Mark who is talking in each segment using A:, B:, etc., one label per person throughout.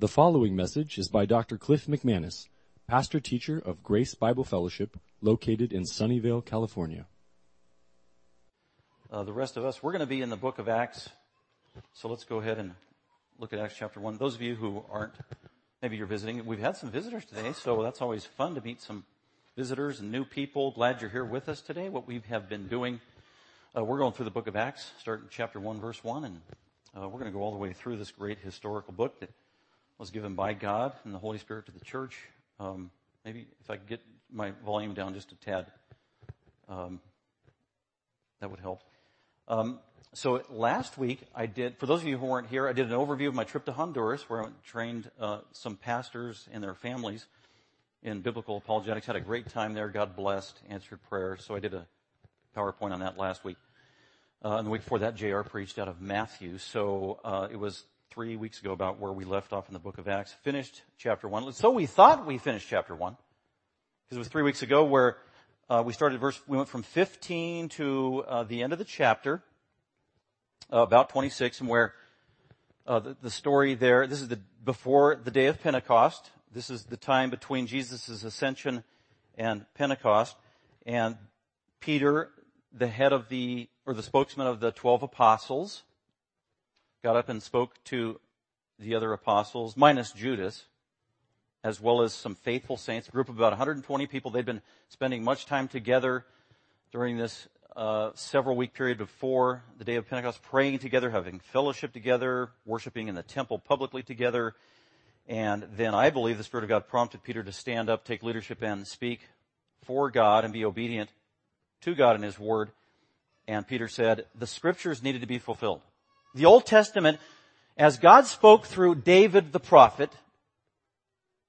A: The following message is by Dr. Cliff McManus, pastor teacher of Grace Bible Fellowship, located in Sunnyvale, California.
B: Uh, the rest of us, we're going to be in the book of Acts. So let's go ahead and look at Acts chapter 1. Those of you who aren't, maybe you're visiting, we've had some visitors today, so that's always fun to meet some visitors and new people. Glad you're here with us today. What we have been doing, uh, we're going through the book of Acts, starting chapter 1, verse 1, and uh, we're going to go all the way through this great historical book that was given by God and the Holy Spirit to the church. Um, maybe if I could get my volume down just a tad, um, that would help. Um, so last week I did, for those of you who weren't here, I did an overview of my trip to Honduras where I trained uh, some pastors and their families in biblical apologetics. Had a great time there. God blessed, answered prayer. So I did a PowerPoint on that last week. Uh, and the week before that, JR preached out of Matthew. So uh, it was three weeks ago about where we left off in the book of Acts. Finished chapter one. So we thought we finished chapter one because it was three weeks ago where uh, we started verse. We went from 15 to uh, the end of the chapter, uh, about 26, and where uh, the, the story there. This is the before the day of Pentecost. This is the time between Jesus' ascension and Pentecost, and Peter, the head of the or the spokesman of the twelve apostles, got up and spoke to the other apostles, minus Judas, as well as some faithful saints, a group of about 120 people. They'd been spending much time together during this uh, several week period before the day of Pentecost, praying together, having fellowship together, worshiping in the temple publicly together. And then I believe the Spirit of God prompted Peter to stand up, take leadership, and speak for God and be obedient to God and His Word. And Peter said, the scriptures needed to be fulfilled. The Old Testament, as God spoke through David the prophet,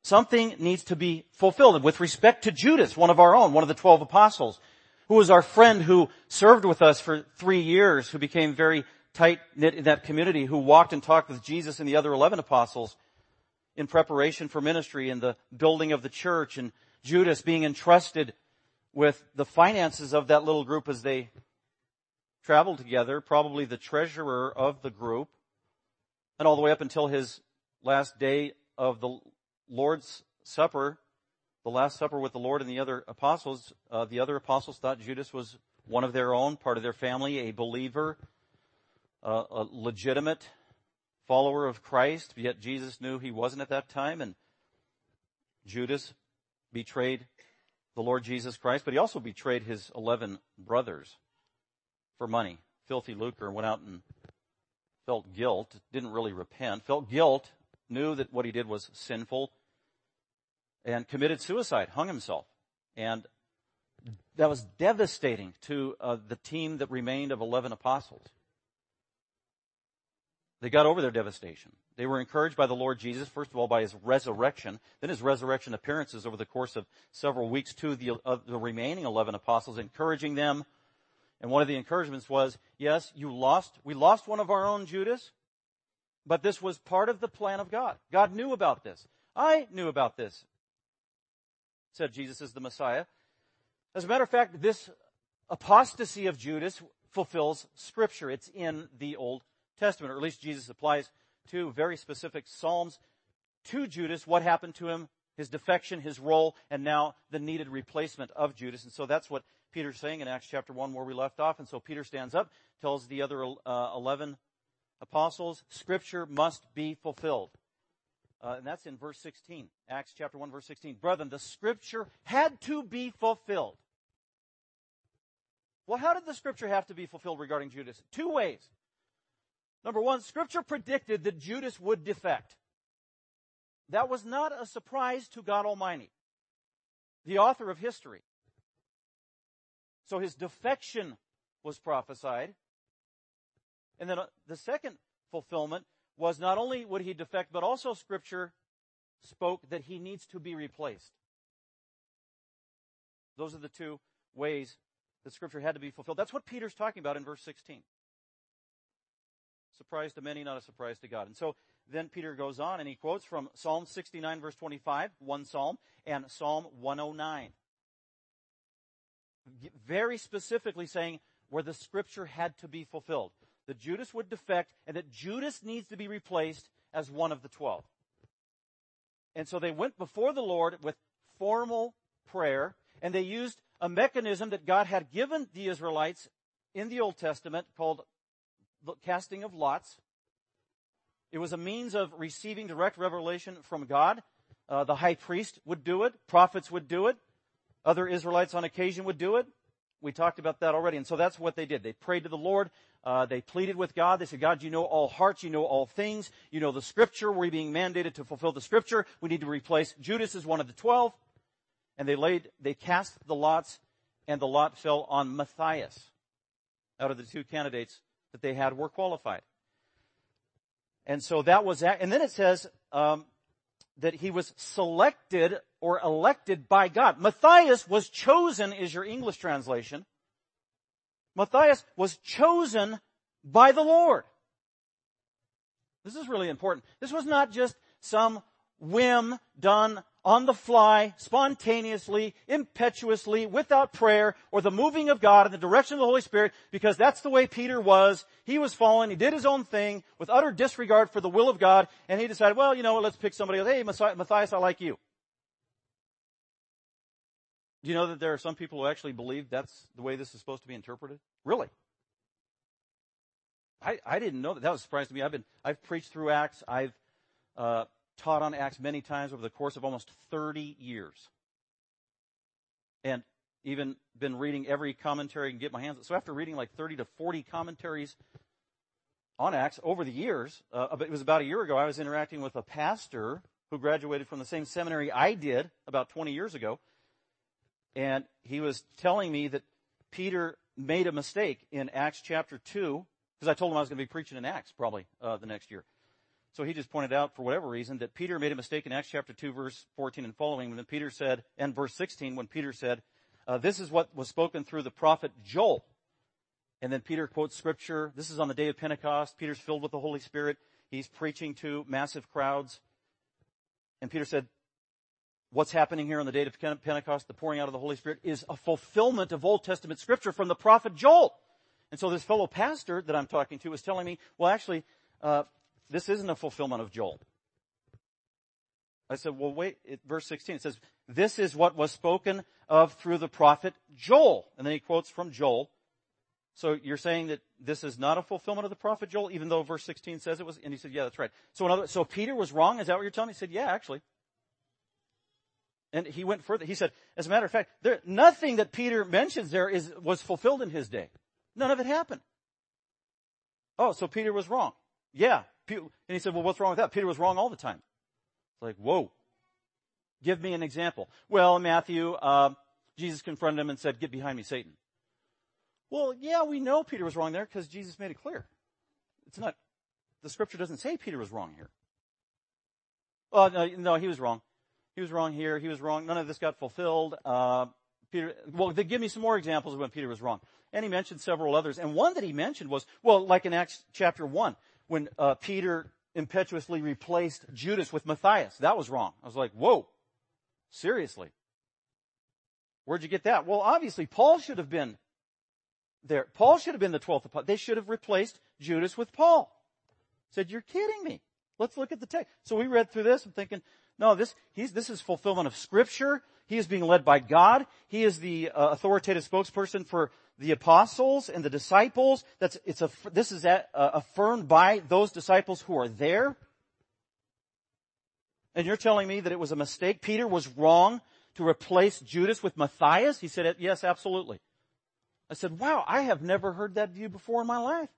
B: something needs to be fulfilled. And with respect to Judas, one of our own, one of the twelve apostles, who was our friend who served with us for three years, who became very tight knit in that community, who walked and talked with Jesus and the other eleven apostles in preparation for ministry and the building of the church and Judas being entrusted with the finances of that little group as they traveled together, probably the treasurer of the group, and all the way up until his last day of the Lord's Supper, the Last Supper with the Lord and the other apostles. Uh, the other apostles thought Judas was one of their own, part of their family, a believer, uh, a legitimate follower of Christ, yet Jesus knew he wasn't at that time, and Judas betrayed the Lord Jesus Christ, but he also betrayed his 11 brothers for money. Filthy lucre went out and felt guilt, didn't really repent, felt guilt, knew that what he did was sinful, and committed suicide, hung himself. And that was devastating to uh, the team that remained of 11 apostles. They got over their devastation. They were encouraged by the Lord Jesus, first of all by his resurrection, then his resurrection appearances over the course of several weeks to the, uh, the remaining 11 apostles, encouraging them. And one of the encouragements was, yes, you lost, we lost one of our own, Judas, but this was part of the plan of God. God knew about this. I knew about this, said Jesus is the Messiah. As a matter of fact, this apostasy of Judas fulfills scripture. It's in the Old Testament, or at least Jesus applies two very specific Psalms to Judas, what happened to him, his defection, his role, and now the needed replacement of Judas. And so that's what Peter's saying in Acts chapter 1 where we left off. And so Peter stands up, tells the other uh, 11 apostles, scripture must be fulfilled. Uh, and that's in verse 16. Acts chapter 1 verse 16. Brethren, the scripture had to be fulfilled. Well, how did the scripture have to be fulfilled regarding Judas? Two ways. Number one, scripture predicted that Judas would defect. That was not a surprise to God Almighty, the author of history. So his defection was prophesied. And then uh, the second fulfillment was not only would he defect, but also scripture spoke that he needs to be replaced. Those are the two ways that scripture had to be fulfilled. That's what Peter's talking about in verse 16 surprise to many, not a surprise to God. And so then Peter goes on and he quotes from Psalm 69 verse 25, one psalm, and Psalm 109. Very specifically saying where the scripture had to be fulfilled. That Judas would defect and that Judas needs to be replaced as one of the twelve. And so they went before the Lord with formal prayer, and they used a mechanism that God had given the Israelites in the Old Testament called the casting of lots. It was a means of receiving direct revelation from God. Uh, the high priest would do it. Prophets would do it. Other Israelites on occasion would do it. We talked about that already. And so that's what they did. They prayed to the Lord. Uh, they pleaded with God. They said, God, you know all hearts. You know all things. You know the scripture. We're being mandated to fulfill the scripture. We need to replace Judas as one of the twelve. And they laid, they cast the lots and the lot fell on Matthias. Out of the two candidates that they had were qualified. And so that was that. And then it says, um, that he was selected or elected by God. Matthias was chosen is your English translation. Matthias was chosen by the Lord. This is really important. This was not just some whim done on the fly, spontaneously, impetuously, without prayer, or the moving of God in the direction of the Holy Spirit, because that's the way Peter was. He was fallen, he did his own thing, with utter disregard for the will of God, and he decided, well, you know what, let's pick somebody else. Hey, Matthias, I like you. Do you know that there are some people who actually believe that's the way this is supposed to be interpreted? Really? I, I didn't know that. That was a surprise to me. I've been, I've preached through Acts. I've, uh, taught on Acts many times over the course of almost 30 years. And even been reading every commentary I can get my hands on. So after reading like 30 to 40 commentaries on Acts over the years, uh, it was about a year ago, I was interacting with a pastor who graduated from the same seminary I did about 20 years ago. And he was telling me that Peter made a mistake in Acts chapter 2, because I told him I was going to be preaching in Acts probably uh, the next year. So he just pointed out, for whatever reason, that Peter made a mistake in Acts chapter 2, verse 14 and following, when Peter said, and verse 16, when Peter said, uh, this is what was spoken through the prophet Joel. And then Peter quotes scripture. This is on the day of Pentecost. Peter's filled with the Holy Spirit. He's preaching to massive crowds. And Peter said, what's happening here on the day of Pentecost, the pouring out of the Holy Spirit, is a fulfillment of Old Testament scripture from the prophet Joel. And so this fellow pastor that I'm talking to was telling me, well, actually, uh, this isn't a fulfillment of Joel. I said, well, wait, it, verse 16, it says, this is what was spoken of through the prophet Joel. And then he quotes from Joel. So you're saying that this is not a fulfillment of the prophet Joel, even though verse 16 says it was? And he said, yeah, that's right. So another, so Peter was wrong? Is that what you're telling me? He said, yeah, actually. And he went further. He said, as a matter of fact, there, nothing that Peter mentions there is, was fulfilled in his day. None of it happened. Oh, so Peter was wrong. Yeah, and he said, well, what's wrong with that? Peter was wrong all the time. It's like, whoa. Give me an example. Well, Matthew, uh, Jesus confronted him and said, get behind me, Satan. Well, yeah, we know Peter was wrong there because Jesus made it clear. It's not, the scripture doesn't say Peter was wrong here. Oh, no, no, he was wrong. He was wrong here. He was wrong. None of this got fulfilled. Uh, Peter, well, they give me some more examples of when Peter was wrong. And he mentioned several others. And one that he mentioned was, well, like in Acts chapter 1, when uh, Peter impetuously replaced Judas with Matthias. That was wrong. I was like, whoa, seriously. Where'd you get that? Well, obviously, Paul should have been there. Paul should have been the 12th apostle. They should have replaced Judas with Paul. Said, you're kidding me. Let's look at the text. So we read through this and thinking, no, this, he's, this is fulfillment of scripture. He is being led by God. He is the uh, authoritative spokesperson for the apostles and the disciples. That's, it's a, this is a, affirmed by those disciples who are there. And you're telling me that it was a mistake? Peter was wrong to replace Judas with Matthias? He said, yes, absolutely. I said, wow, I have never heard that view before in my life.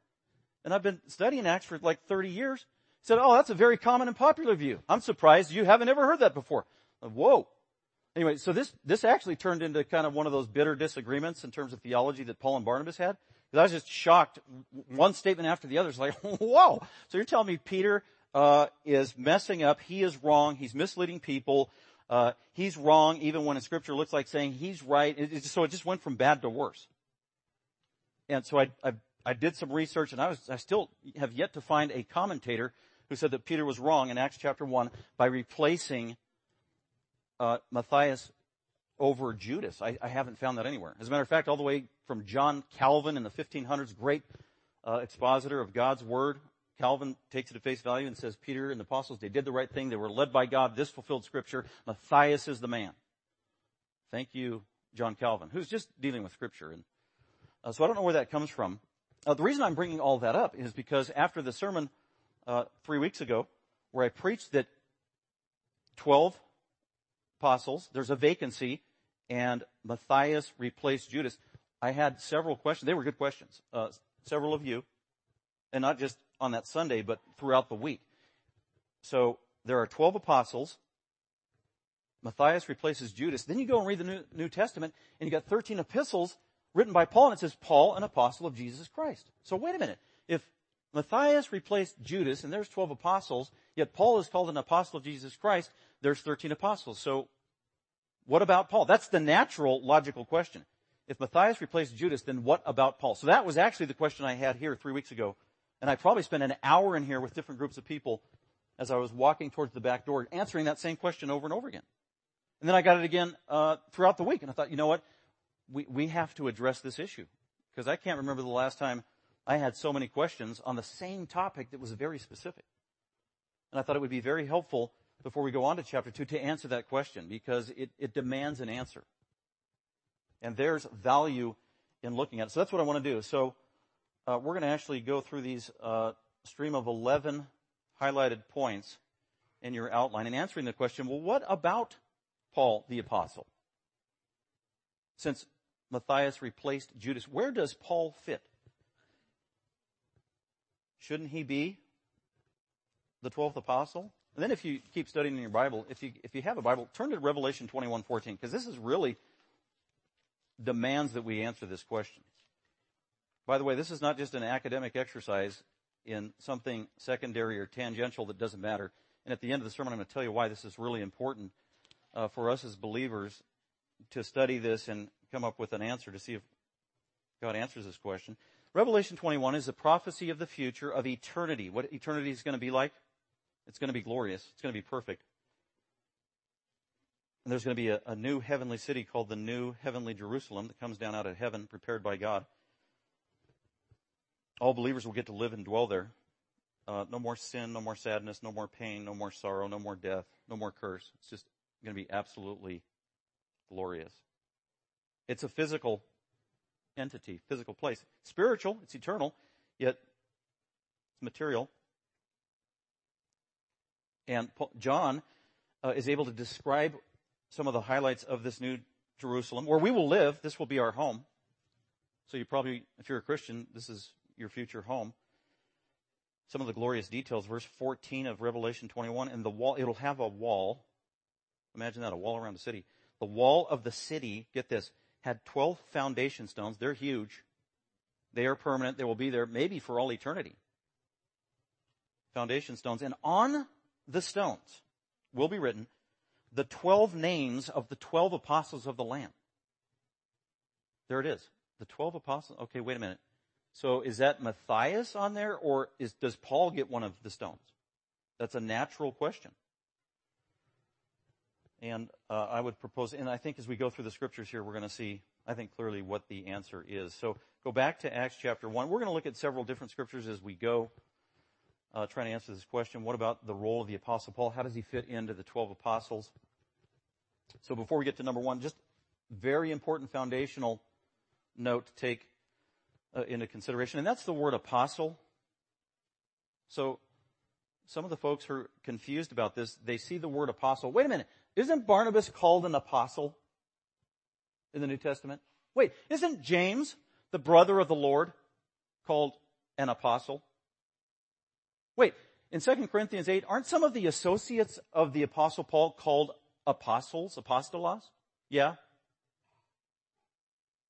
B: And I've been studying Acts for like 30 years. He said, oh, that's a very common and popular view. I'm surprised you haven't ever heard that before. Whoa. Anyway, so this, this actually turned into kind of one of those bitter disagreements in terms of theology that Paul and Barnabas had. Because I was just shocked. One statement after the other is like, whoa. So you're telling me Peter, uh, is messing up. He is wrong. He's misleading people. Uh, he's wrong even when in scripture looks like saying he's right. It, it, so it just went from bad to worse. And so I, I, I did some research and I was, I still have yet to find a commentator who said that Peter was wrong in Acts chapter 1 by replacing uh, Matthias over Judas. I, I, haven't found that anywhere. As a matter of fact, all the way from John Calvin in the 1500s, great uh, expositor of God's Word, Calvin takes it at face value and says Peter and the apostles, they did the right thing. They were led by God. This fulfilled scripture. Matthias is the man. Thank you, John Calvin, who's just dealing with scripture. And uh, so I don't know where that comes from. Uh, the reason I'm bringing all that up is because after the sermon uh, three weeks ago, where I preached that 12 apostles, there's a vacancy, and Matthias replaced Judas. I had several questions. They were good questions. Uh, several of you, and not just on that Sunday, but throughout the week. So there are 12 apostles. Matthias replaces Judas. Then you go and read the New, New Testament, and you got 13 epistles written by Paul, and it says Paul, an apostle of Jesus Christ. So wait a minute. If Matthias replaced Judas, and there's 12 apostles, yet Paul is called an apostle of Jesus Christ, there's 13 apostles. So what about Paul? That's the natural, logical question. If Matthias replaced Judas, then what about Paul? So that was actually the question I had here three weeks ago. And I probably spent an hour in here with different groups of people as I was walking towards the back door, answering that same question over and over again. And then I got it again uh, throughout the week, and I thought, you know what? We we have to address this issue because I can't remember the last time I had so many questions on the same topic that was very specific. And I thought it would be very helpful before we go on to chapter two to answer that question because it, it demands an answer. And there's value in looking at it. So that's what I want to do. So uh, we're going to actually go through these uh, stream of 11 highlighted points in your outline and answering the question, well, what about Paul the apostle? Since Matthias replaced Judas, where does Paul fit? Shouldn't he be the 12th apostle? And then if you keep studying in your Bible, if you, if you have a Bible, turn to Revelation 21, 14, because this is really demands that we answer this question. By the way, this is not just an academic exercise in something secondary or tangential that doesn't matter. And at the end of the sermon, I'm going to tell you why this is really important uh, for us as believers to study this and come up with an answer to see if God answers this question. Revelation 21 is a prophecy of the future of eternity. What eternity is going to be like? It's going to be glorious. It's going to be perfect. And there's going to be a, a, new heavenly city called the New Heavenly Jerusalem that comes down out of heaven, prepared by God. All believers will get to live and dwell there. Uh, no more sin, no more sadness, no more pain, no more sorrow, no more death, no more curse. It's just going to be absolutely glorious. It's a physical entity, physical place. Spiritual, it's eternal, yet it's material. And John uh, is able to describe some of the highlights of this new Jerusalem, where we will live. This will be our home. So you probably, if you're a Christian, this is your future home. Some of the glorious details, verse 14 of Revelation 21, and the wall, it'll have a wall. Imagine that, a wall around the city. The wall of the city, get this, had 12 foundation stones. They're huge. They are permanent. They will be there maybe for all eternity. Foundation stones. And on the stones will be written the 12 names of the 12 apostles of the Lamb. There it is. The 12 apostles. Okay, wait a minute. So is that Matthias on there or is, does Paul get one of the stones? That's a natural question. And uh, I would propose, and I think as we go through the scriptures here, we're going to see, I think clearly what the answer is. So go back to Acts chapter 1. We're going to look at several different scriptures as we go uh, trying to answer this question. What about the role of the Apostle Paul? How does he fit into the 12 apostles? So before we get to number one, just very important foundational note to take uh, into consideration, and that's the word apostle. So some of the folks who are confused about this, they see the word apostle. Wait a minute. Isn't Barnabas called an apostle in the New Testament? Wait, isn't James, the brother of the Lord, called an apostle? Wait, in 2 Corinthians 8, aren't some of the associates of the apostle Paul called apostles, apostolos? Yeah.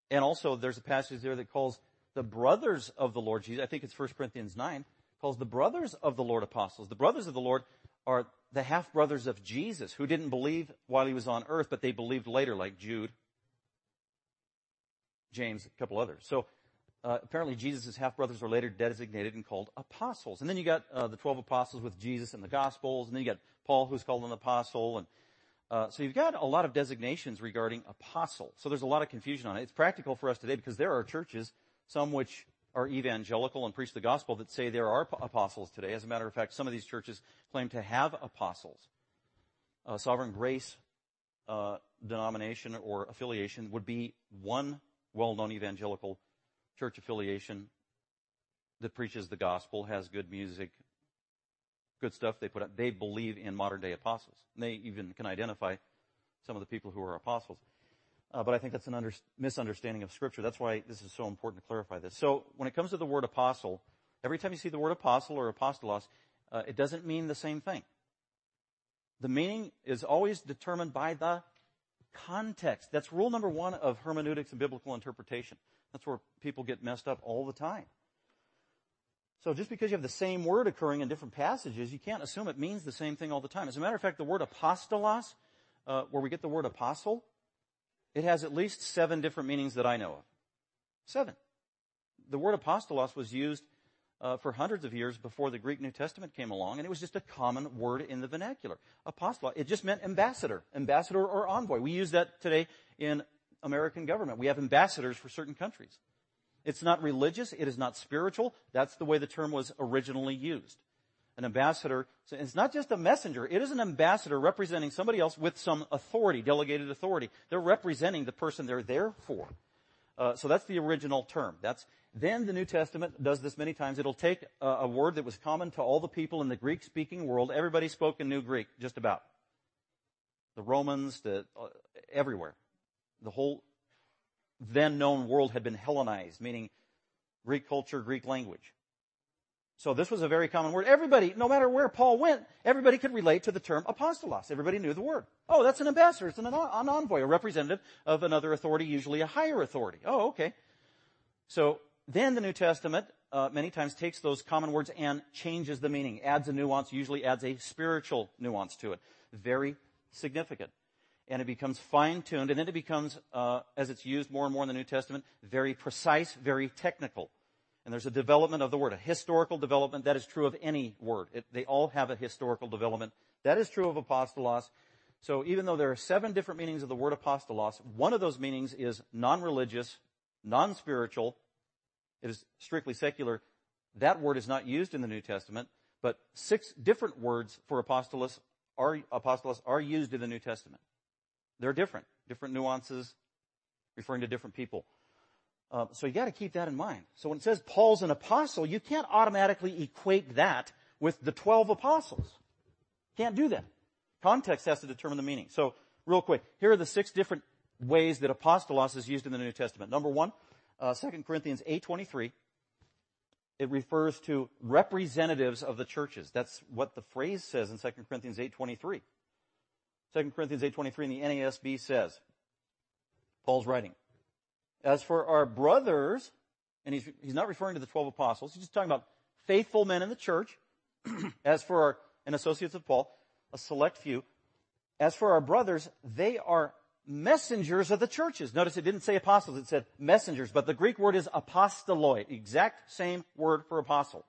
B: And also there's a passage there that calls the brothers of the Lord Jesus, I think it's 1 Corinthians 9, calls the brothers of the Lord apostles. The brothers of the Lord are the half brothers of Jesus who didn't believe while he was on earth, but they believed later, like Jude, James, a couple others. So uh, apparently Jesus' half brothers were later designated and called apostles. And then you got uh, the 12 apostles with Jesus in the Gospels, and then you got Paul who's called an apostle. And uh, so you've got a lot of designations regarding apostle. So there's a lot of confusion on it. It's practical for us today because there are churches, some which are evangelical and preach the gospel that say there are apostles today. As a matter of fact, some of these churches claim to have apostles. A Sovereign Grace uh, denomination or affiliation would be one well-known evangelical church affiliation that preaches the gospel, has good music, good stuff they put out. They believe in modern day apostles. And they even can identify some of the people who are apostles. Uh, but I think that's an under, misunderstanding of Scripture. That's why this is so important to clarify this. So when it comes to the word apostle, every time you see the word apostle or apostolos, uh, it doesn't mean the same thing. The meaning is always determined by the context. That's rule number one of hermeneutics and biblical interpretation. That's where people get messed up all the time. So just because you have the same word occurring in different passages, you can't assume it means the same thing all the time. As a matter of fact, the word apostolos, uh, where we get the word apostle, it has at least seven different meanings that I know of. Seven. The word apostolos was used uh, for hundreds of years before the Greek New Testament came along, and it was just a common word in the vernacular. Apostolos, it just meant ambassador, ambassador or envoy. We use that today in American government. We have ambassadors for certain countries. It's not religious. It is not spiritual. That's the way the term was originally used. An ambassador, so it's not just a messenger. It is an ambassador representing somebody else with some authority, delegated authority. They're representing the person they're there for. Uh, so that's the original term. That's then the New Testament does this many times. It'll take a, a word that was common to all the people in the Greek-speaking world. Everybody spoke in New Greek, just about. The Romans, the uh, everywhere, the whole then known world had been Hellenized, meaning Greek culture, Greek language. So this was a very common word. Everybody, no matter where Paul went, everybody could relate to the term apostolos. Everybody knew the word. Oh, that's an ambassador. It's an, an envoy, a representative of another authority, usually a higher authority. Oh, okay. So then the New Testament uh, many times takes those common words and changes the meaning, adds a nuance, usually adds a spiritual nuance to it. Very significant. And it becomes fine tuned, and then it becomes, uh, as it's used more and more in the New Testament, very precise, very technical. And there's a development of the word, a historical development. That is true of any word. It, they all have a historical development. That is true of apostolos. So even though there are seven different meanings of the word apostolos, one of those meanings is non-religious, non-spiritual. It is strictly secular. That word is not used in the New Testament, but six different words for apostolos are, apostolos are used in the New Testament. They're different, different nuances, referring to different people. Uh, so you got to keep that in mind. So when it says Paul's an apostle, you can't automatically equate that with the 12 apostles. Can't do that. Context has to determine the meaning. So real quick, here are the six different ways that apostolos is used in the New Testament. Number one, uh, 2 Corinthians 8.23. It refers to representatives of the churches. That's what the phrase says in 2 Corinthians 8.23. 2 Corinthians 8.23 in the NASB says, Paul's writing, as for our brothers, and he's, he's not referring to the 12 apostles, he's just talking about faithful men in the church. as for our, and associates of Paul, a select few. As for our brothers, they are messengers of the churches. Notice it didn't say apostles, it said messengers, but the Greek word is apostoloi, exact same word for apostle.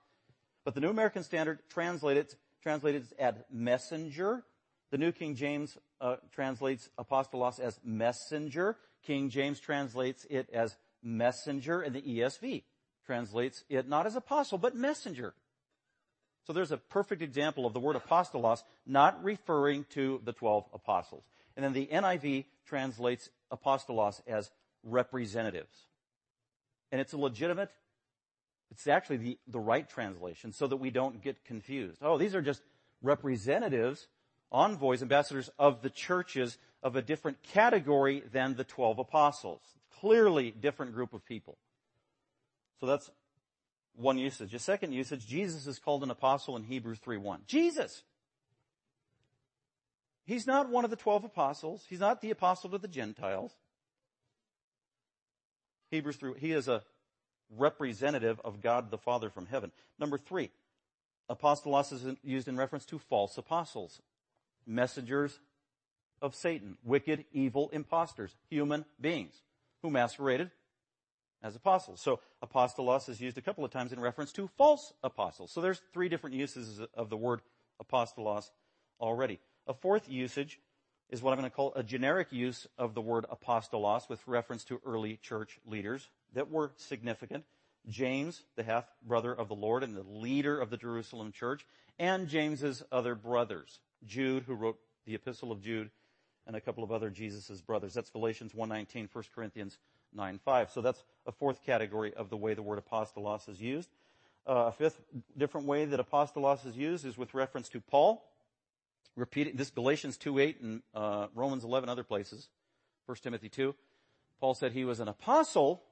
B: But the New American Standard translated, translated as messenger. The New King James uh, translates apostolos as messenger. King James translates it as messenger, and the ESV translates it not as apostle, but messenger. So there's a perfect example of the word apostolos not referring to the 12 apostles. And then the NIV translates apostolos as representatives. And it's a legitimate, it's actually the, the right translation so that we don't get confused. Oh, these are just representatives, envoys, ambassadors of the churches of a different category than the 12 apostles. Clearly different group of people. So that's one usage. A second usage, Jesus is called an apostle in Hebrews 3.1. Jesus! He's not one of the 12 apostles. He's not the apostle to the Gentiles. Hebrews 3, he is a representative of God the Father from heaven. Number three, apostolos is used in reference to false apostles, messengers of Satan, wicked, evil impostors, human beings who masqueraded as apostles. So apostolos is used a couple of times in reference to false apostles. So there's three different uses of the word apostolos already. A fourth usage is what I'm going to call a generic use of the word apostolos with reference to early church leaders that were significant. James, the half brother of the Lord and the leader of the Jerusalem church, and James's other brothers, Jude, who wrote the epistle of Jude, and a couple of other Jesus' brothers. That's Galatians 1.19, 1 Corinthians 9.5. So that's a fourth category of the way the word apostolos is used. Uh, a fifth different way that apostolos is used is with reference to Paul. Repeating this Galatians 2.8 and uh, Romans 11, other places. 1 Timothy 2. Paul said he was an apostle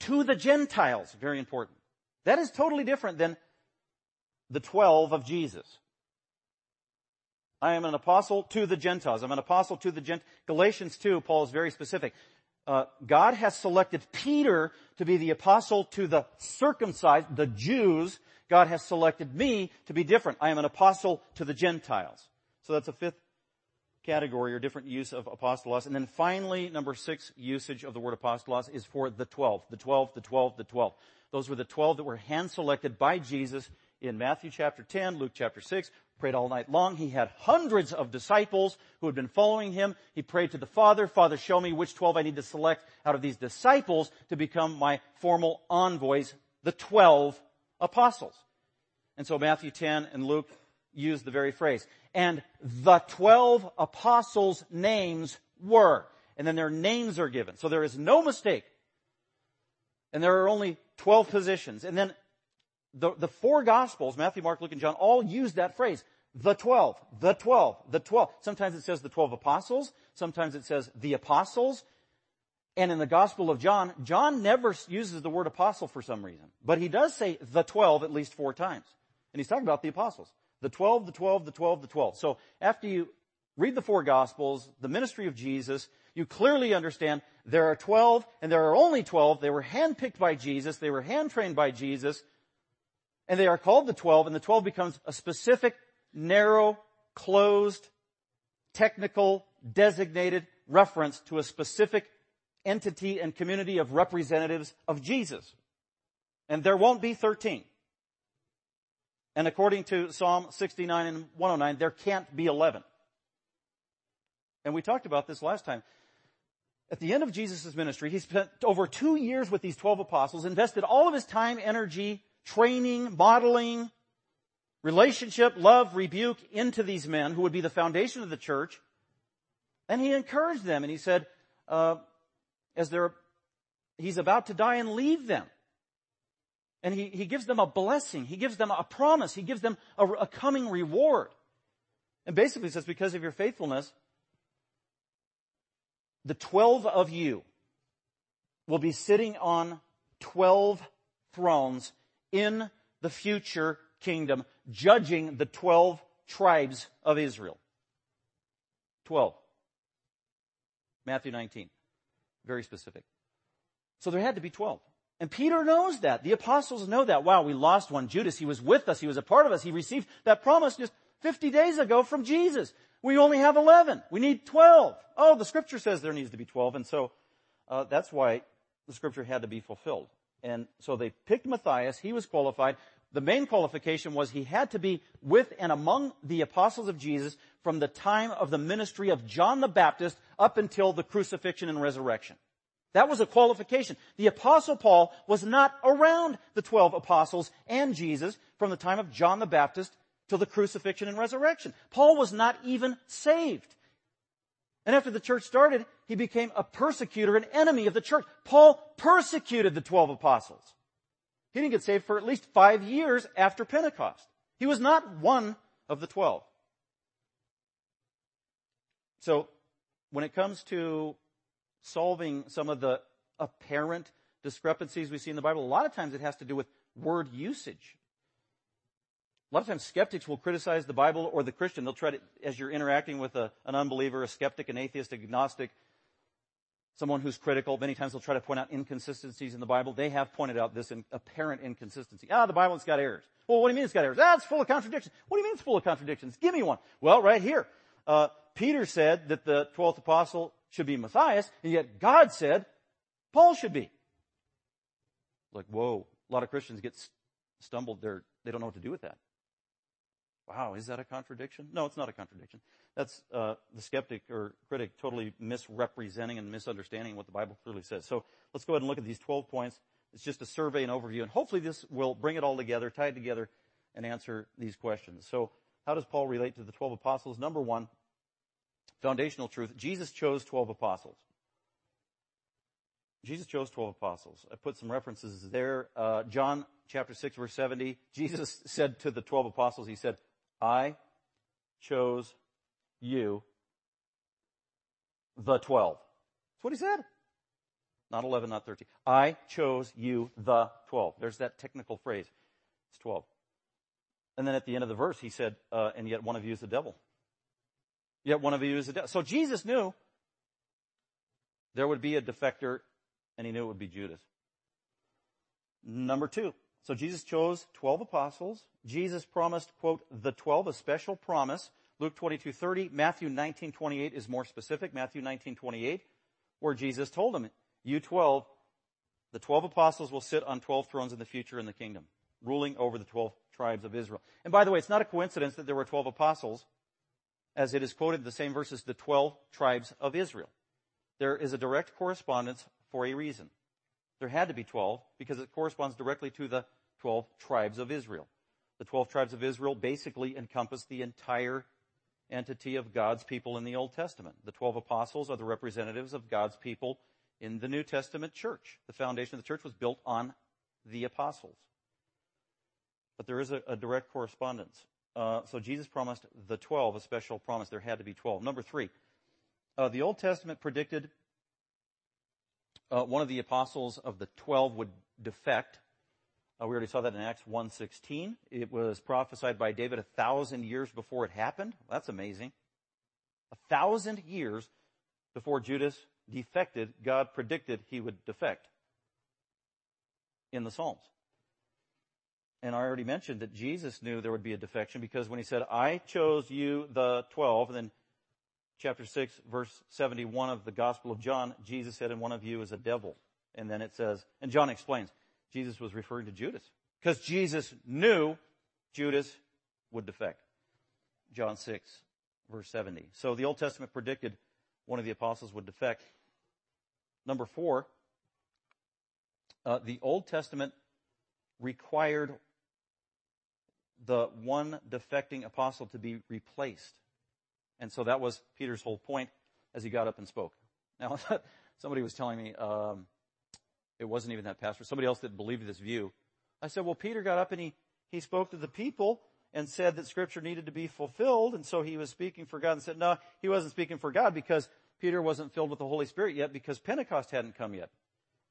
B: to the Gentiles. Very important. That is totally different than the 12 of Jesus. I am an apostle to the Gentiles. I'm an apostle to the Gentiles. Galatians 2, Paul is very specific. Uh, God has selected Peter to be the apostle to the circumcised, the Jews. God has selected me to be different. I am an apostle to the Gentiles. So that's a fifth category or different use of apostolos. And then finally, number six usage of the word apostolos is for the twelve. The twelve, the twelve, the twelve. Those were the twelve that were hand selected by Jesus in Matthew chapter 10, Luke chapter 6, prayed all night long. He had hundreds of disciples who had been following him. He prayed to the Father, Father, show me which 12 I need to select out of these disciples to become my formal envoys, the 12 apostles. And so Matthew 10 and Luke use the very phrase. And the 12 apostles' names were. And then their names are given. So there is no mistake. And there are only 12 positions. And then the, the four gospels, Matthew, Mark, Luke, and John, all use that phrase. The twelve, the twelve, the twelve. Sometimes it says the twelve apostles. Sometimes it says the apostles. And in the Gospel of John, John never uses the word apostle for some reason. But he does say the twelve at least four times. And he's talking about the apostles. The twelve, the twelve, the twelve, the twelve. So after you read the four Gospels, the ministry of Jesus, you clearly understand there are twelve and there are only twelve. They were handpicked by Jesus. They were hand trained by Jesus. And they are called the 12, and the 12 becomes a specific, narrow, closed, technical, designated reference to a specific entity and community of representatives of Jesus. And there won't be 13. And according to Psalm 69 and 109, there can't be 11. And we talked about this last time. At the end of Jesus' ministry, he spent over two years with these 12 apostles, invested all of his time, energy, training, modeling, relationship, love, rebuke into these men who would be the foundation of the church. And he encouraged them and he said, uh, as they're, he's about to die and leave them. And he, he gives them a blessing. He gives them a promise. He gives them a, a coming reward. And basically says, because of your faithfulness, the 12 of you will be sitting on 12 thrones in the future kingdom, judging the 12 tribes of Israel. 12. Matthew 19. Very specific. So there had to be 12. And Peter knows that. The apostles know that. Wow, we lost one. Judas, he was with us. He was a part of us. He received that promise just 50 days ago from Jesus. We only have 11. We need 12. Oh, the scripture says there needs to be 12. And so, uh, that's why the scripture had to be fulfilled. And so they picked Matthias. He was qualified. The main qualification was he had to be with and among the apostles of Jesus from the time of the ministry of John the Baptist up until the crucifixion and resurrection. That was a qualification. The apostle Paul was not around the 12 apostles and Jesus from the time of John the Baptist till the crucifixion and resurrection. Paul was not even saved. And after the church started, he became a persecutor, an enemy of the church. Paul persecuted the 12 apostles. He didn't get saved for at least five years after Pentecost. He was not one of the 12. So, when it comes to solving some of the apparent discrepancies we see in the Bible, a lot of times it has to do with word usage. A lot of times skeptics will criticize the Bible or the Christian. They'll try to, as you're interacting with a, an unbeliever, a skeptic, an atheist, agnostic, someone who's critical, many times they'll try to point out inconsistencies in the Bible. They have pointed out this in, apparent inconsistency. Ah, the Bible's got errors. Well, what do you mean it's got errors? Ah, it's full of contradictions. What do you mean it's full of contradictions? Give me one. Well, right here. Uh, Peter said that the 12th apostle should be Matthias, and yet God said Paul should be. Like, whoa, a lot of Christians get stumbled. They're, they don't know what to do with that. Wow, is that a contradiction? No, it's not a contradiction. That's uh, the skeptic or critic totally misrepresenting and misunderstanding what the Bible clearly says. So let's go ahead and look at these 12 points It's just a survey and overview. And hopefully this will bring it all together, tie it together, and answer these questions. So how does Paul relate to the 12 apostles? Number one, foundational truth. Jesus chose 12 apostles. Jesus chose 12 apostles. I put some references there. Uh, John chapter 6 verse 70, Jesus said to the 12 apostles, he said, I chose you, the 12. That's what he said. Not 11, not 13. I chose you, the 12. There's that technical phrase. It's 12. And then at the end of the verse, he said, uh, and yet one of you is the devil. Yet one of you is the devil. So Jesus knew there would be a defector, and he knew it would be Judas. Number two. So Jesus chose 12 apostles. Jesus promised, quote, the 12, a special promise. Luke 22, 30. Matthew 19, 28 is more specific. Matthew 19, 28, where Jesus told them, you 12, the 12 apostles will sit on 12 thrones in the future in the kingdom, ruling over the 12 tribes of Israel. And by the way, it's not a coincidence that there were 12 apostles, as it is quoted in the same verses, the 12 tribes of Israel. There is a direct correspondence for a reason. There had to be 12 because it corresponds directly to the 12 tribes of Israel. The 12 tribes of Israel basically encompass the entire entity of God's people in the Old Testament. The 12 apostles are the representatives of God's people in the New Testament church. The foundation of the church was built on the apostles. But there is a, a direct correspondence. Uh, so Jesus promised the 12 a special promise. There had to be 12. Number three, uh, the Old Testament predicted uh, one of the apostles of the 12 would defect. Uh, we already saw that in Acts 1.16. It was prophesied by David a thousand years before it happened. That's amazing. A thousand years before Judas defected, God predicted he would defect in the Psalms. And I already mentioned that Jesus knew there would be a defection because when he said, I chose you, the 12, and then chapter 6, verse 71 of the Gospel of John, Jesus said, and one of you is a devil. And then it says, and John explains, Jesus was referring to Judas because Jesus knew Judas would defect. John 6, verse 70. So the Old Testament predicted one of the apostles would defect. Number four, uh, the Old Testament required the one defecting apostle to be replaced. And so that was Peter's whole point as he got up and spoke. Now, somebody was telling me, um, it wasn't even that pastor, somebody else that believed this view. I said, well, Peter got up and he, he spoke to the people and said that scripture needed to be fulfilled. And so he was speaking for God and said, no, he wasn't speaking for God because Peter wasn't filled with the Holy Spirit yet because Pentecost hadn't come yet.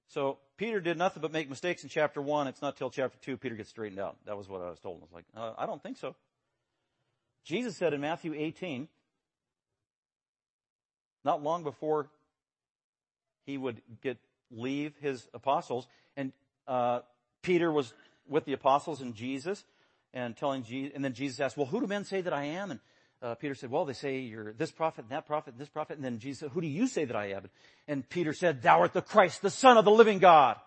B: So Peter did nothing but make mistakes in chapter one. It's not till chapter two Peter gets straightened out. That was what I was told. I was like, uh, I don't think so. Jesus said in Matthew 18, not long before he would get leave his apostles, and uh, Peter was with the apostles and Jesus, and telling Jesus, and then Jesus asked, "Well, who do men say that I am?" And uh, Peter said, well, they say you're this prophet and that prophet and this prophet. And then Jesus said, who do you say that I am? And Peter said, thou art the Christ, the son of the living God.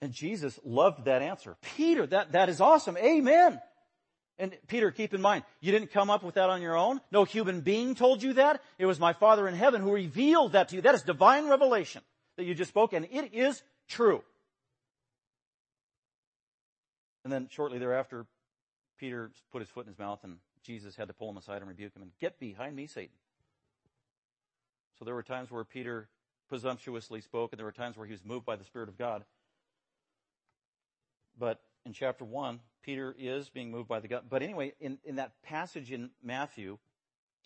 B: And Jesus loved that answer. Peter, that, that is awesome. Amen. And Peter, keep in mind, you didn't come up with that on your own. No human being told you that. It was my Father in heaven who revealed that to you. That is divine revelation that you just spoke, and it is true. And then shortly thereafter, Peter put his foot in his mouth and Jesus had to pull him aside and rebuke him and get behind me, Satan. So there were times where Peter presumptuously spoke, and there were times where he was moved by the Spirit of God. But in chapter 1, Peter is being moved by the God. But anyway, in, in that passage in Matthew,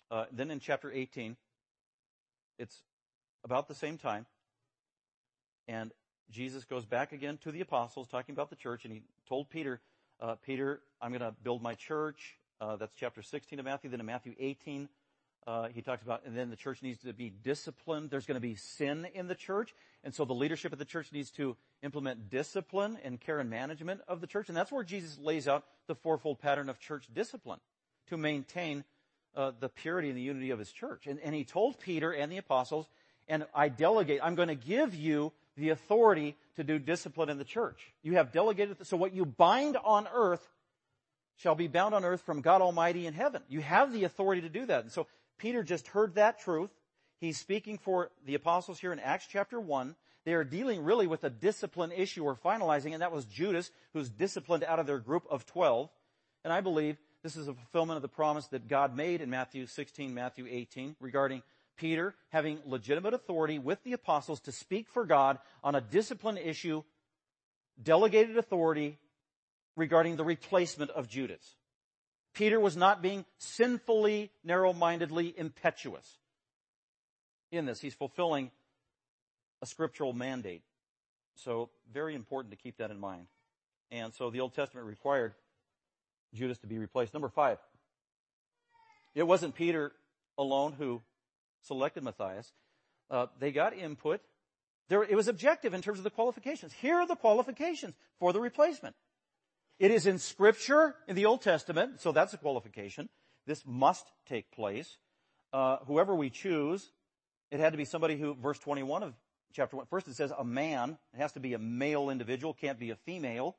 B: uh, then in chapter 18, it's about the same time, and Jesus goes back again to the apostles, talking about the church, and he told Peter, uh, Peter, I'm going to build my church. Uh, that's chapter 16 of Matthew. Then in Matthew 18, uh, he talks about, and then the church needs to be disciplined. There's going to be sin in the church. And so the leadership of the church needs to implement discipline and care and management of the church. And that's where Jesus lays out the fourfold pattern of church discipline to maintain uh, the purity and the unity of his church. And, and he told Peter and the apostles, and I delegate, I'm going to give you the authority to do discipline in the church. You have delegated, so what you bind on earth shall be bound on earth from God Almighty in heaven. You have the authority to do that. And so Peter just heard that truth. He's speaking for the apostles here in Acts chapter 1. They are dealing really with a discipline issue or finalizing, and that was Judas, who's disciplined out of their group of 12. And I believe this is a fulfillment of the promise that God made in Matthew 16, Matthew 18 regarding Peter having legitimate authority with the apostles to speak for God on a discipline issue, delegated authority regarding the replacement of Judas. Peter was not being sinfully, narrow-mindedly impetuous in this. He's fulfilling a scriptural mandate. So very important to keep that in mind. And so the Old Testament required Judas to be replaced. Number five. It wasn't Peter alone who selected Matthias. Uh, they got input. There, it was objective in terms of the qualifications. Here are the qualifications for the replacement. It is in scripture in the Old Testament, so that's a qualification. This must take place. Uh, whoever we choose, it had to be somebody who, verse 21 of chapter 1, first it says a man. It has to be a male individual, can't be a female.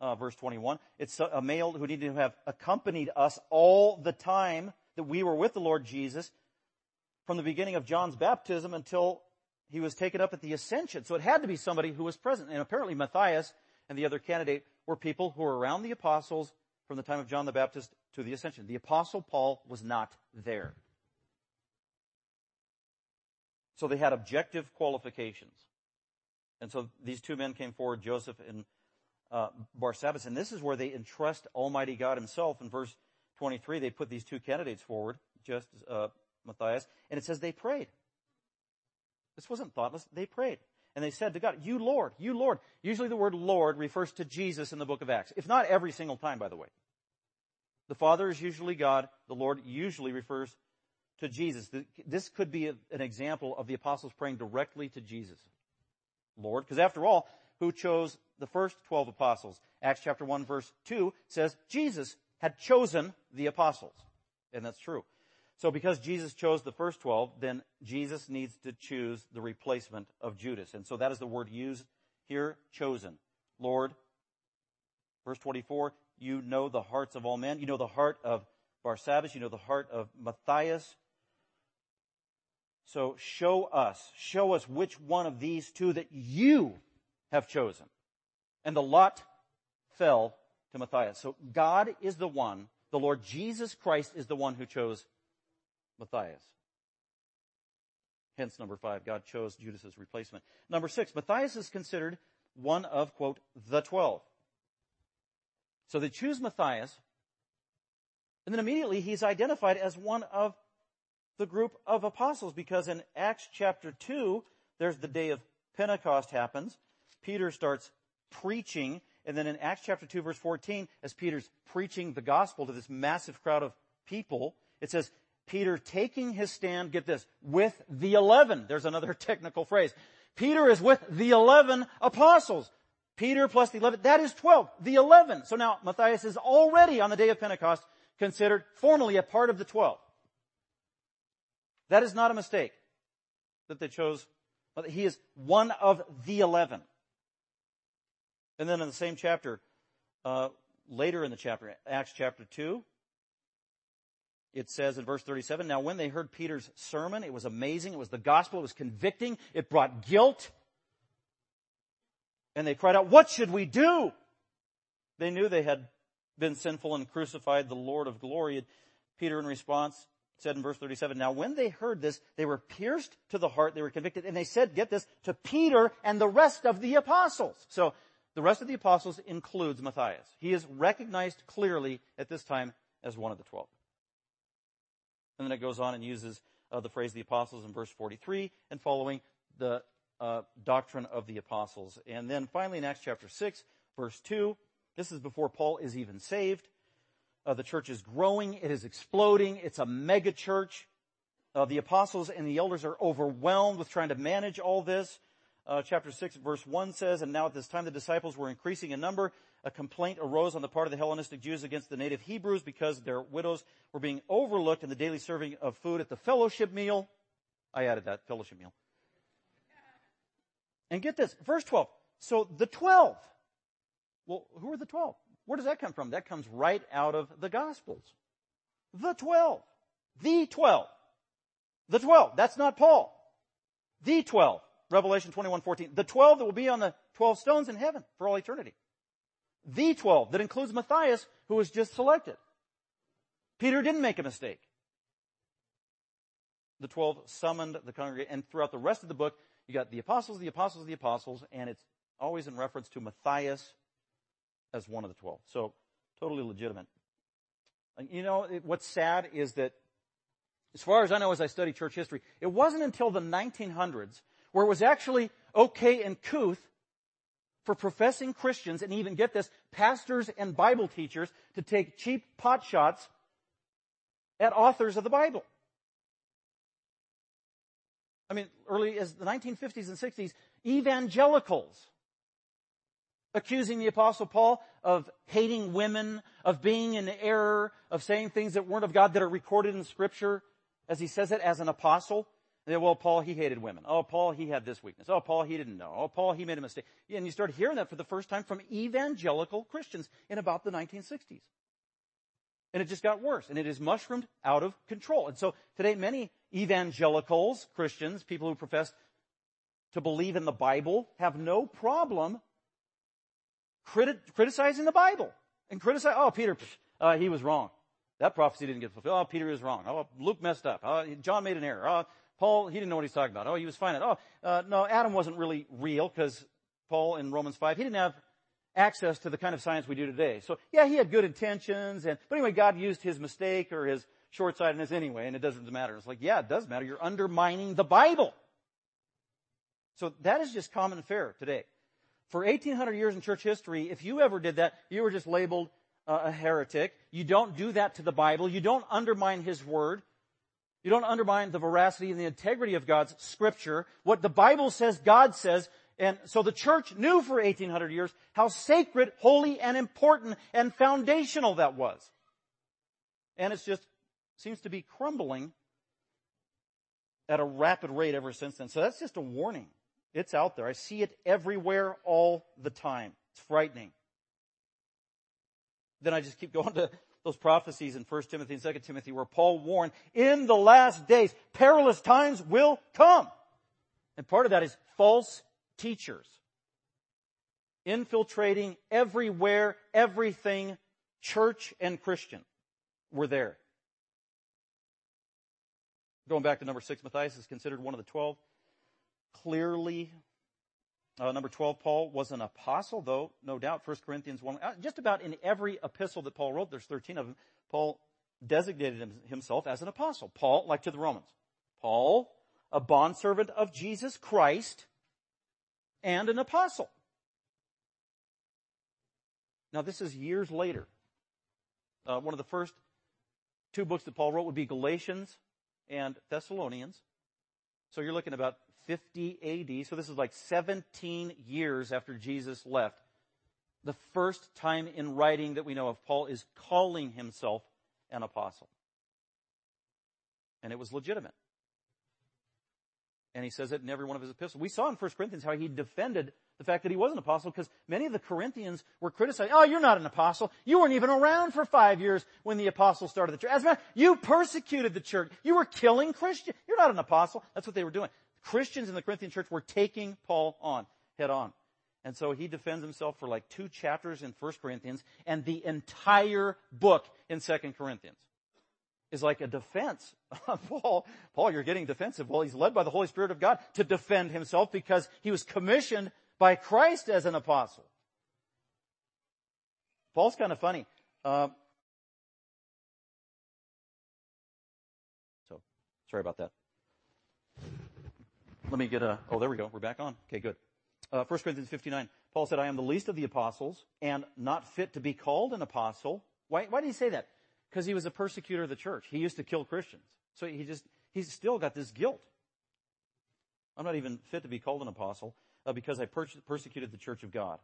B: Uh, verse 21. It's a, a male who needed to have accompanied us all the time that we were with the Lord Jesus from the beginning of John's baptism until he was taken up at the ascension. So it had to be somebody who was present. And apparently Matthias and the other candidate were people who were around the apostles from the time of John the Baptist to the ascension. The apostle Paul was not there. So they had objective qualifications. And so these two men came forward, Joseph and uh, Barsabbas, and this is where they entrust Almighty God Himself. In verse 23, they put these two candidates forward, just uh, Matthias, and it says they prayed. This wasn't thoughtless. They prayed. And they said to God, You Lord, you Lord. Usually the word Lord refers to Jesus in the book of Acts. If not every single time, by the way. The Father is usually God. The Lord usually refers to Jesus. This could be an example of the apostles praying directly to Jesus. Lord, because after all, who chose the first 12 apostles? Acts chapter 1 verse 2 says Jesus had chosen the apostles. And that's true. So because Jesus chose the first 12, then Jesus needs to choose the replacement of Judas. And so that is the word used here, chosen. Lord, verse 24, you know the hearts of all men. You know the heart of Barsabbas. You know the heart of Matthias. So show us, show us which one of these two that you have chosen. And the lot fell to Matthias. So God is the one, the Lord Jesus Christ is the one who chose Matthias. Hence number five, God chose Judas's replacement. Number six, Matthias is considered one of, quote, the twelve. So they choose Matthias, and then immediately he's identified as one of the group of apostles because in Acts chapter 2, there's the day of Pentecost happens. Peter starts preaching, and then in Acts chapter 2 verse 14, as Peter's preaching the gospel to this massive crowd of people, it says, Peter taking his stand, get this, with the eleven. There's another technical phrase. Peter is with the eleven apostles. Peter plus the eleven, that is twelve. The eleven. So now Matthias is already on the day of Pentecost considered formally a part of the twelve. That is not a mistake that they chose. He is one of the eleven. And then in the same chapter, uh, later in the chapter, Acts chapter 2, it says in verse 37, now when they heard Peter's sermon, it was amazing. It was the gospel. It was convicting. It brought guilt. And they cried out, what should we do? They knew they had been sinful and crucified the Lord of glory. Peter in response said in verse 37, now when they heard this, they were pierced to the heart. They were convicted and they said, get this, to Peter and the rest of the apostles. So the rest of the apostles includes Matthias. He is recognized clearly at this time as one of the twelve. And then it goes on and uses uh, the phrase the apostles in verse 43 and following the uh, doctrine of the apostles. And then finally in Acts chapter 6, verse 2, this is before Paul is even saved. Uh, the church is growing. It is exploding. It's a mega church. Uh, the apostles and the elders are overwhelmed with trying to manage all this. Uh, chapter 6 verse 1 says, And now at this time the disciples were increasing in number a complaint arose on the part of the Hellenistic Jews against the native Hebrews because their widows were being overlooked in the daily serving of food at the fellowship meal. I added that, fellowship meal. And get this, verse 12. So the 12. Well, who are the 12? Where does that come from? That comes right out of the Gospels. The 12. The 12. The 12. That's not Paul. The 12 Revelation 21, 14. The 12 that will be on the 12 stones in heaven for all eternity. The 12 that includes Matthias, who was just selected. Peter didn't make a mistake. The 12 summoned the congregation, and throughout the rest of the book, you got the apostles, the apostles, the apostles, and it's always in reference to Matthias as one of the 12. So, totally legitimate. You know, what's sad is that, as far as I know as I study church history, it wasn't until the 1900s where it was actually okay and couth for professing Christians, and even get this, pastors and Bible teachers to take cheap pot shots at authors of the Bible. I mean, early as the 1950s and 60s, evangelicals accusing the apostle Paul of hating women, of being in error, of saying things that weren't of God that are recorded in scripture, as he says it as an apostle. Well, Paul, he hated women. Oh, Paul, he had this weakness. Oh, Paul, he didn't know. Oh, Paul, he made a mistake. And you start hearing that for the first time from evangelical Christians in about the 1960s. And it just got worse. And it has mushroomed out of control. And so today many evangelicals, Christians, people who profess to believe in the Bible, have no problem criti- criticizing the Bible. And criticize, oh, Peter, uh, he was wrong. That prophecy didn't get fulfilled. Oh, Peter is wrong. Oh, Luke messed up. Oh, John made an error. Oh, Paul, he didn't know what he's talking about. Oh, he was fine. Oh, uh, no, Adam wasn't really real because Paul in Romans 5, he didn't have access to the kind of science we do today. So yeah, he had good intentions and, but anyway, God used his mistake or his short-sightedness anyway and it doesn't matter. It's like, yeah, it does matter. You're undermining the Bible. So that is just common fare today. For 1800 years in church history, if you ever did that, you were just labeled uh, a heretic. You don't do that to the Bible. You don't undermine His Word. You don't undermine the veracity and the integrity of God's scripture. What the Bible says, God says. And so the church knew for 1800 years how sacred, holy, and important and foundational that was. And it's just seems to be crumbling at a rapid rate ever since then. So that's just a warning. It's out there. I see it everywhere all the time. It's frightening. Then I just keep going to those prophecies in 1 Timothy and 2 Timothy where Paul warned, in the last days, perilous times will come. And part of that is false teachers infiltrating everywhere, everything, church and Christian were there. Going back to number six, Matthias is considered one of the twelve. Clearly uh, number 12, Paul was an apostle, though, no doubt, 1 Corinthians 1. Uh, just about in every epistle that Paul wrote, there's 13 of them, Paul designated himself as an apostle. Paul, like to the Romans. Paul, a bondservant of Jesus Christ, and an apostle. Now, this is years later. Uh, one of the first two books that Paul wrote would be Galatians and Thessalonians. So you're looking about 50 AD. So this is like 17 years after Jesus left. The first time in writing that we know of, Paul is calling himself an apostle. And it was legitimate. And he says it in every one of his epistles. We saw in 1 Corinthians how he defended the fact that he was an apostle because many of the Corinthians were criticizing, oh, you're not an apostle. You weren't even around for five years when the apostles started the church. As a matter, you persecuted the church. You were killing Christians. You're not an apostle. That's what they were doing. Christians in the Corinthian church were taking Paul on, head on. And so he defends himself for like two chapters in 1 Corinthians and the entire book in 2 Corinthians is like a defense. Of Paul, Paul, you're getting defensive. Well, he's led by the Holy Spirit of God to defend himself because he was commissioned by Christ as an apostle. Paul's kind of funny. Uh, so, sorry about that. Let me get a, oh, there we go. We're back on. Okay, good. Uh, 1 Corinthians 59. Paul said, I am the least of the apostles and not fit to be called an apostle. Why, why did he say that? Because he was a persecutor of the church. He used to kill Christians. So he just, he's still got this guilt. I'm not even fit to be called an apostle uh, because I per- persecuted the church of God.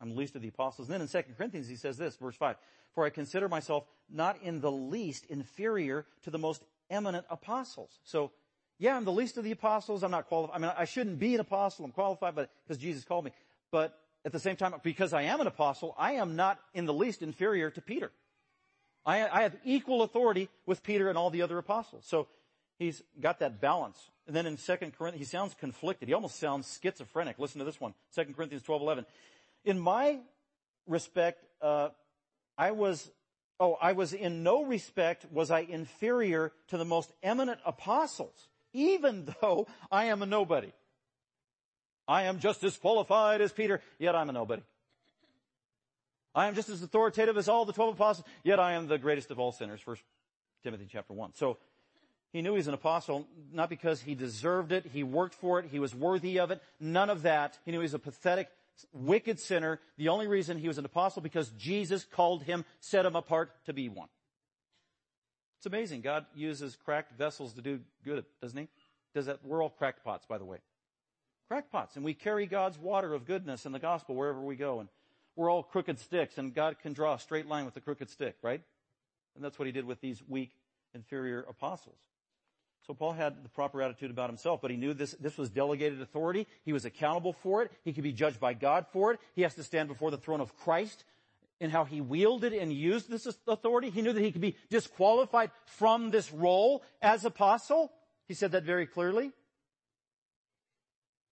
B: I'm the least of the apostles. And then in 2 Corinthians he says this, verse 5, For I consider myself not in the least inferior to the most eminent apostles. So yeah, I'm the least of the apostles. I'm not qualified. I mean, I shouldn't be an apostle. I'm qualified but because Jesus called me. But at the same time, because I am an apostle, I am not in the least inferior to Peter. I, I have equal authority with Peter and all the other apostles. So he's got that balance And then in 2 Corinthians, he sounds conflicted. He almost sounds schizophrenic. Listen to this one. 2 Corinthians 12, 11. In my respect, uh, I was, oh, I was in no respect was I inferior to the most eminent apostles, even though I am a nobody. I am just as qualified as Peter, yet I'm a nobody. I am just as authoritative as all the 12 apostles, yet I am the greatest of all sinners. First Timothy chapter 1. So, he knew he was an apostle, not because he deserved it, he worked for it, he was worthy of it, none of that. He knew he was a pathetic, wicked sinner. The only reason he was an apostle because Jesus called him, set him apart to be one. It's amazing. God uses cracked vessels to do good, doesn't he? Does that? We're all cracked pots, by the way. Cracked pots. And we carry God's water of goodness and the gospel wherever we go. And we're all crooked sticks and God can draw a straight line with the crooked stick, right? And that's what he did with these weak, inferior apostles. So Paul had the proper attitude about himself, but he knew this, this was delegated authority. He was accountable for it. He could be judged by God for it. He has to stand before the throne of Christ in how he wielded and used this authority. He knew that he could be disqualified from this role as apostle. He said that very clearly.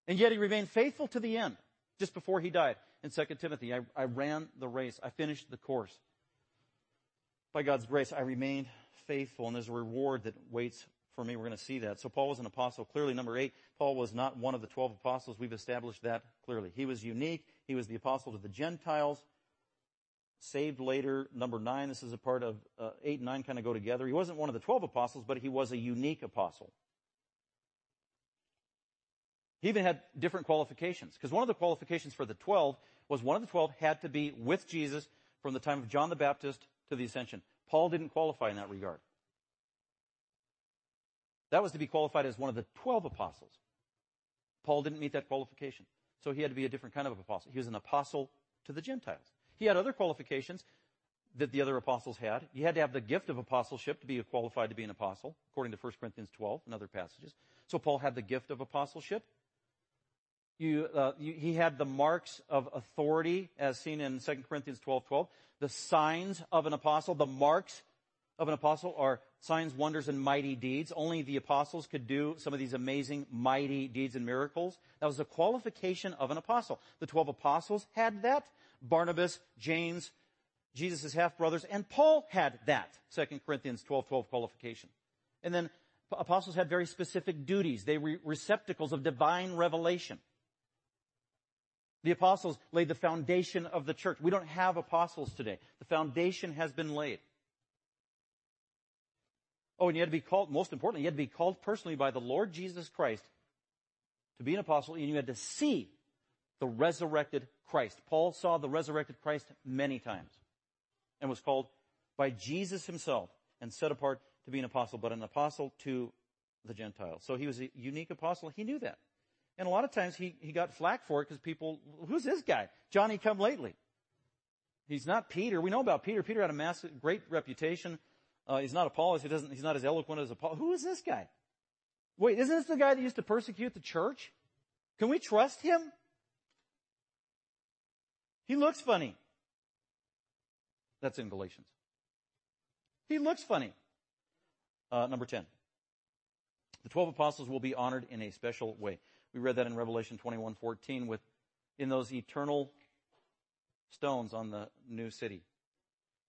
B: And yet he remained faithful to the end, just before he died. In 2 Timothy, I, I ran the race. I finished the course. By God's grace, I remained faithful, and there's a reward that waits for me. We're going to see that. So Paul was an apostle. Clearly, number eight, Paul was not one of the 12 apostles. We've established that clearly. He was unique. He was the apostle to the Gentiles. Saved later. Number nine, this is a part of uh, eight and nine kind of go together. He wasn't one of the 12 apostles, but he was a unique apostle. He even had different qualifications. Because one of the qualifications for the 12 was one of the 12 had to be with Jesus from the time of John the Baptist to the ascension. Paul didn't qualify in that regard. That was to be qualified as one of the 12 apostles. Paul didn't meet that qualification. So he had to be a different kind of apostle. He was an apostle to the Gentiles. He had other qualifications that the other apostles had. You had to have the gift of apostleship to be qualified to be an apostle, according to 1 Corinthians 12 and other passages. So Paul had the gift of apostleship. You, uh, you, he had the marks of authority, as seen in 2 Corinthians 12, 12. The signs of an apostle, the marks of an apostle are signs, wonders, and mighty deeds. Only the apostles could do some of these amazing, mighty deeds and miracles. That was the qualification of an apostle. The twelve apostles had that. Barnabas, James, Jesus' half-brothers, and Paul had that. 2 Corinthians 12, 12 qualification. And then apostles had very specific duties. They were receptacles of divine revelation. The apostles laid the foundation of the church. We don't have apostles today. The foundation has been laid. Oh, and you had to be called, most importantly, you had to be called personally by the Lord Jesus Christ to be an apostle, and you had to see the resurrected Christ. Paul saw the resurrected Christ many times and was called by Jesus himself and set apart to be an apostle, but an apostle to the Gentiles. So he was a unique apostle. He knew that. And a lot of times he, he got flack for it because people, who's this guy? Johnny come lately. He's not Peter. We know about Peter. Peter had a massive, great reputation uh, he's not Apollos. He doesn't, he's not as eloquent as Apollos. Who is this guy? Wait, isn't this the guy that used to persecute the church? Can we trust him? He looks funny. That's in Galatians. He looks funny. Uh, number 10. The 12 apostles will be honored in a special way. We read that in Revelation 21:14 with in those eternal stones on the new city.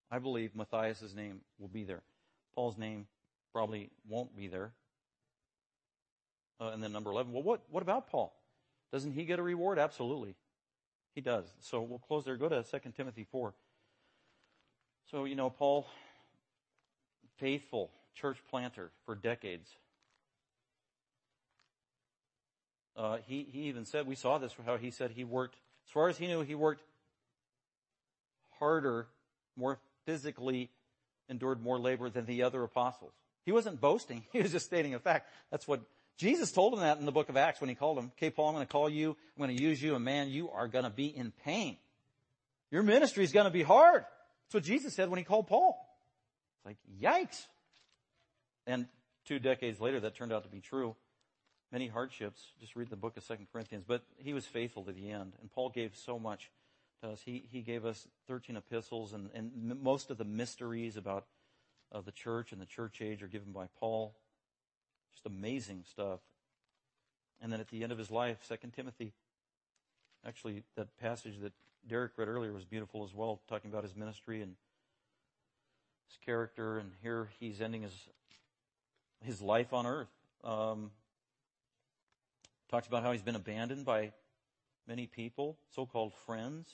B: I believe Matthias' name will be there. Paul's name probably won't be there. Uh, and then number 11, well, what, what about Paul? Doesn't he get a reward? Absolutely. He does. So we'll close there. Go to 2 Timothy 4. So, you know, Paul, faithful church planter for decades. Uh, he, he even said, we saw this, how he said he worked, as far as he knew, he worked harder, more physically endured more labor than the other apostles. He wasn't boasting. He was just stating a fact. That's what Jesus told him that in the book of Acts when he called him. Okay, Paul, I'm going to call you. I'm going to use you. And man, you are going to be in pain. Your ministry is going to be hard. That's what Jesus said when he called Paul. It's like, yikes. And two decades later, that turned out to be true. Many hardships. Just read the book of Second Corinthians. But he was faithful to the end. And Paul gave so much to us. He, he gave us 13 epistles and, and most of the mysteries about the church and the church age are given by Paul. Just amazing stuff. And then at the end of his life, 2 Timothy, actually that passage that Derek read earlier was beautiful as well, talking about his ministry and his character. And here he's ending his, his life on earth. Um, talks about how he's been abandoned by many people, so-called friends.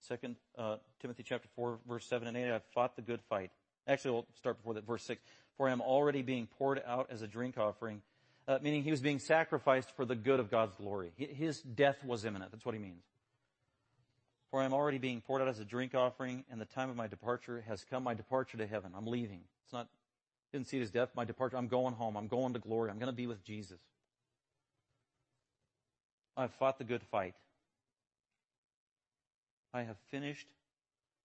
B: Second uh, Timothy chapter four, verse seven and eight. I've fought the good fight. Actually, we'll start before that. Verse six. For I am already being poured out as a drink offering, uh, meaning he was being sacrificed for the good of God's glory. His death was imminent. That's what he means. For I am already being poured out as a drink offering, and the time of my departure has come. My departure to heaven. I'm leaving. It's not. Didn't see his death. My departure. I'm going home. I'm going to glory. I'm going to be with Jesus. I've fought the good fight. I have finished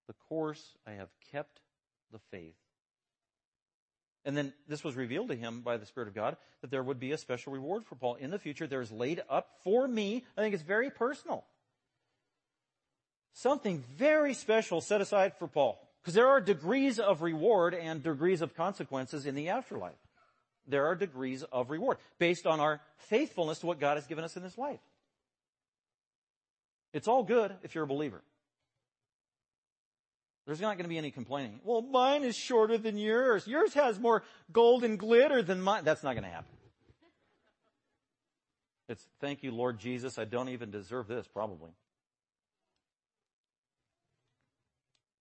B: the course. I have kept the faith. And then this was revealed to him by the Spirit of God that there would be a special reward for Paul. In the future, there is laid up for me, I think it's very personal. Something very special set aside for Paul. Because there are degrees of reward and degrees of consequences in the afterlife. There are degrees of reward based on our faithfulness to what God has given us in this life. It's all good if you're a believer. There's not going to be any complaining. Well, mine is shorter than yours. Yours has more gold and glitter than mine. That's not going to happen. It's thank you, Lord Jesus. I don't even deserve this, probably.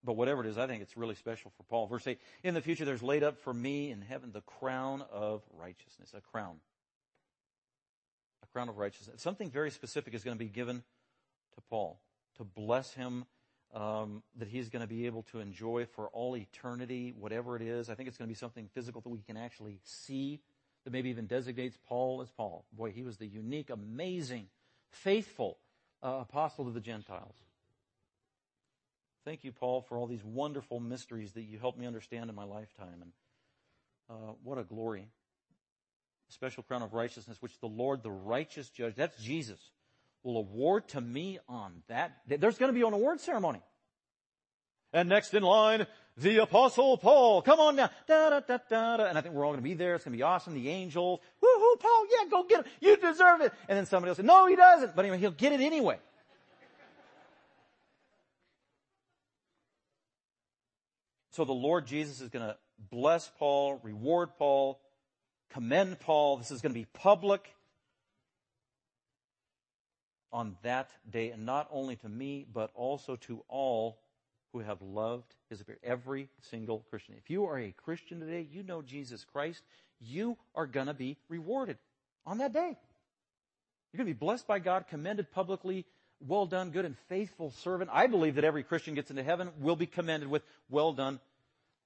B: But whatever it is, I think it's really special for Paul. Verse 8, in the future there's laid up for me in heaven the crown of righteousness. A crown. A crown of righteousness. Something very specific is going to be given to Paul to bless him um, that he's going to be able to enjoy for all eternity, whatever it is. I think it's going to be something physical that we can actually see that maybe even designates Paul as Paul. Boy, he was the unique, amazing, faithful uh, apostle to the Gentiles. Thank you, Paul, for all these wonderful mysteries that you helped me understand in my lifetime. And uh, what a glory. A special crown of righteousness, which the Lord, the righteous judge, that's Jesus, will award to me on that. There's going to be an award ceremony. And next in line, the apostle Paul. Come on now. Da, da, da, da, da. And I think we're all going to be there. It's going to be awesome. The angels. Woohoo, Paul. Yeah, go get it. You deserve it. And then somebody else say, no, he doesn't. But anyway, he'll get it anyway. So the Lord Jesus is going to bless Paul, reward Paul, commend Paul. This is going to be public on that day, and not only to me, but also to all who have loved his appearance. Every single Christian. If you are a Christian today, you know Jesus Christ, you are gonna be rewarded on that day. You're gonna be blessed by God, commended publicly, well done, good and faithful servant. I believe that every Christian gets into heaven will be commended with well done,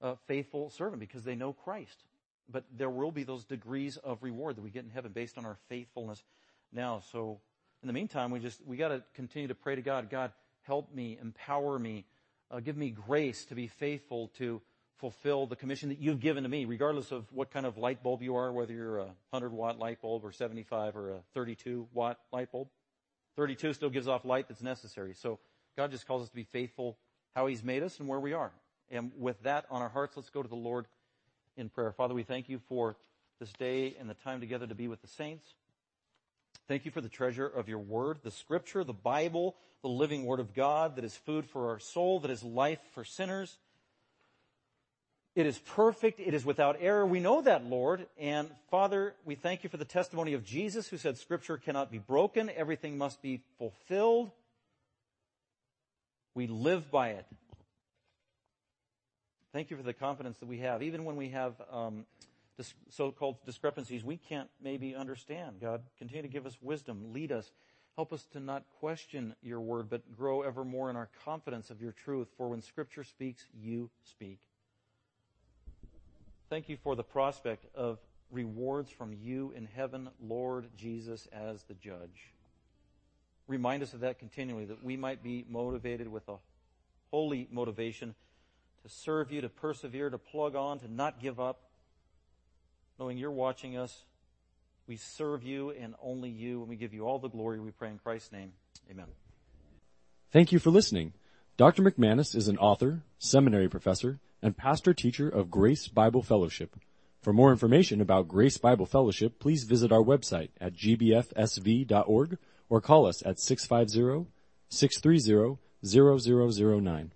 B: uh, faithful servant because they know Christ. But there will be those degrees of reward that we get in heaven based on our faithfulness now. So in the meantime, we just, we gotta continue to pray to God. God, help me, empower me, uh, give me grace to be faithful to fulfill the commission that you've given to me, regardless of what kind of light bulb you are, whether you're a 100 watt light bulb or 75 or a 32 watt light bulb. 32 still gives off light that's necessary. So God just calls us to be faithful how He's made us and where we are. And with that on our hearts, let's go to the Lord in prayer. Father, we thank you for this day and the time together to be with the saints. Thank you for the treasure of your word, the scripture, the Bible, the living word of God that is food for our soul, that is life for sinners. It is perfect. It is without error. We know that, Lord. And Father, we thank you for the testimony of Jesus who said scripture cannot be broken. Everything must be fulfilled. We live by it. Thank you for the confidence that we have, even when we have um, so-called discrepancies we can't maybe understand. God, continue to give us wisdom, lead us, help us to not question your word, but grow ever more in our confidence of your truth. For when scripture speaks, you speak. Thank you for the prospect of rewards from you in heaven, Lord Jesus, as the judge. Remind us of that continually, that we might be motivated with a holy motivation to serve you, to persevere, to plug on, to not give up, knowing you're watching us. We serve you and only you, and we give you all the glory. We pray in Christ's name. Amen.
A: Thank you for listening. Dr. McManus is an author, seminary professor, and pastor teacher of Grace Bible Fellowship. For more information about Grace Bible Fellowship, please visit our website at gbfsv.org or call us at 650 630 0009.